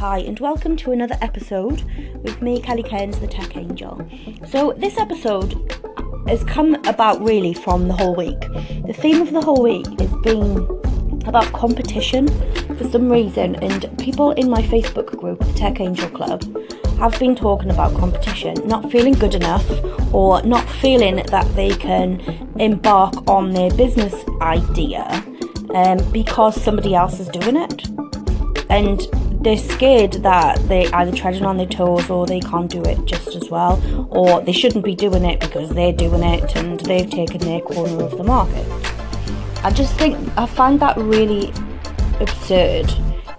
Hi, and welcome to another episode with me, Kelly Cairns, the Tech Angel. So, this episode has come about really from the whole week. The theme of the whole week has been about competition for some reason, and people in my Facebook group, the Tech Angel Club, have been talking about competition, not feeling good enough or not feeling that they can embark on their business idea um, because somebody else is doing it. And they're scared that they either treading on their toes or they can't do it just as well, or they shouldn't be doing it because they're doing it and they've taken their corner of the market. I just think I find that really absurd.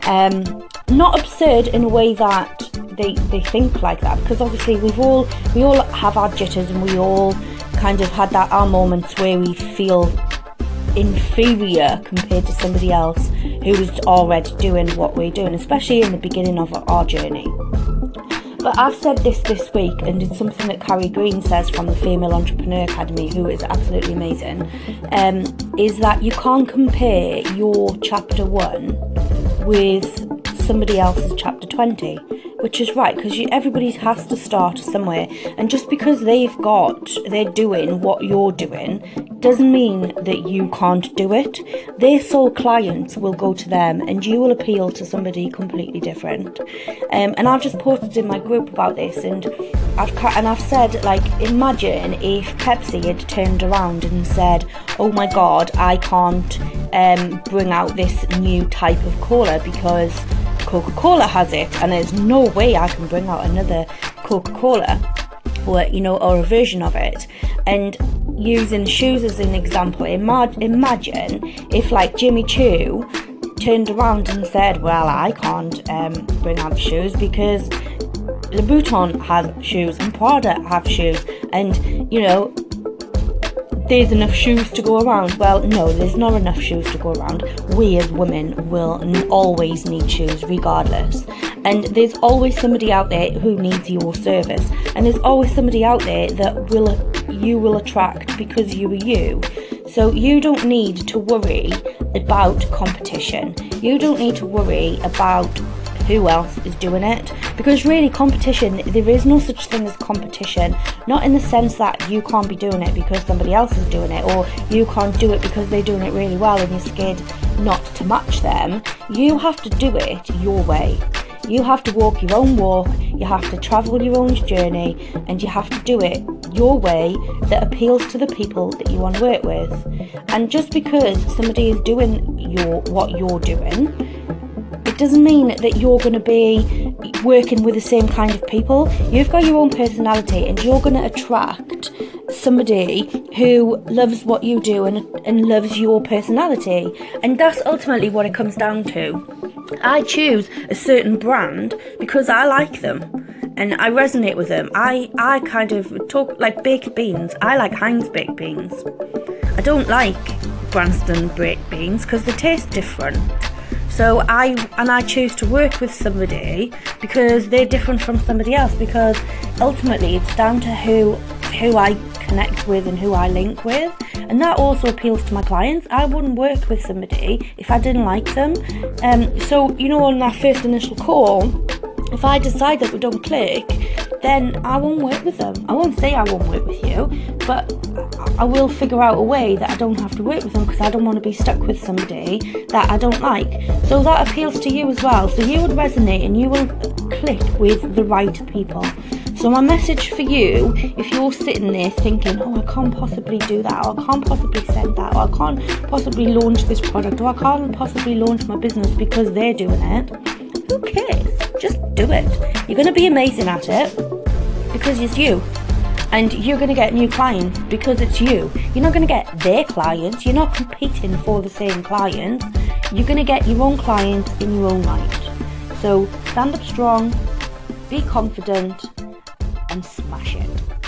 Um, not absurd in a way that they, they think like that because obviously we've all we all have our jitters and we all kind of had that our moments where we feel inferior compared to somebody else who's already doing what we're doing, especially in the beginning of our journey. But I've said this this week, and it's something that Carrie Green says from the Female Entrepreneur Academy, who is absolutely amazing, um, is that you can't compare your chapter one with somebody else's chapter 20 which is right because everybody has to start somewhere. And just because they've got they're doing what you're doing doesn't mean that you can't do it. Their sole clients will go to them and you will appeal to somebody completely different. Um, and i've just posted in my group about this and i've cut and i've said like imagine if pepsi had turned around and said oh my god i can't um, bring out this new type of cola because Coca Cola has it, and there's no way I can bring out another Coca Cola or you know or a version of it. And using shoes as an example imagine if like jimmy choo turned around and said well i can't um, bring out shoes because Louboutin has shoes and prada have shoes. And you know there's enough shoes to go around. Well, no, there's not enough shoes to go around. We as women will always need shoes, regardless. And there's always somebody out there who needs your service, and there's always somebody out there that will you will attract because you are you. So you don't need to worry about competition. You don't need to worry about who else is doing it. Because really competition there is no such thing as competition. Not in the sense that you can't be doing it because somebody else is doing it or you can't do it because they're doing it really well and you're scared not to match them. You have to do it your way. You have to walk your own walk, you have to travel your own journey, and you have to do it your way that appeals to the people that you want to work with. And just because somebody is doing your what you're doing doesn't mean that you're going to be working with the same kind of people. You've got your own personality and you're going to attract somebody who loves what you do and, and loves your personality. And that's ultimately what it comes down to. I choose a certain brand because I like them and I resonate with them. I, I kind of talk like baked beans. I like Heinz baked beans. I don't like Branston baked beans because they taste different. So I and I choose to work with somebody because they're different from somebody else because ultimately it's down to who who I connect with and who I link with. And that also appeals to my clients. I wouldn't work with somebody if I didn't like them. Um, so, you know, on that first initial call, if I decide that we don't click, then I won't work with them. I won't say I won't work with you, but I will figure out a way that I don't have to work with them because I don't want to be stuck with somebody that I don't like. So that appeals to you as well. So you would resonate and you will click with the right people. So my message for you, if you're sitting there thinking, oh, I can't possibly do that, or I can't possibly send that, or I can't possibly launch this product, or I can't possibly launch my business because they're doing it, who cares? Just do it. You're going to be amazing at it because it's you and you're going to get new clients because it's you. You're not going to get their clients, you're not competing for the same clients. You're going to get your own clients in your own right. So stand up strong, be confident, and smash it.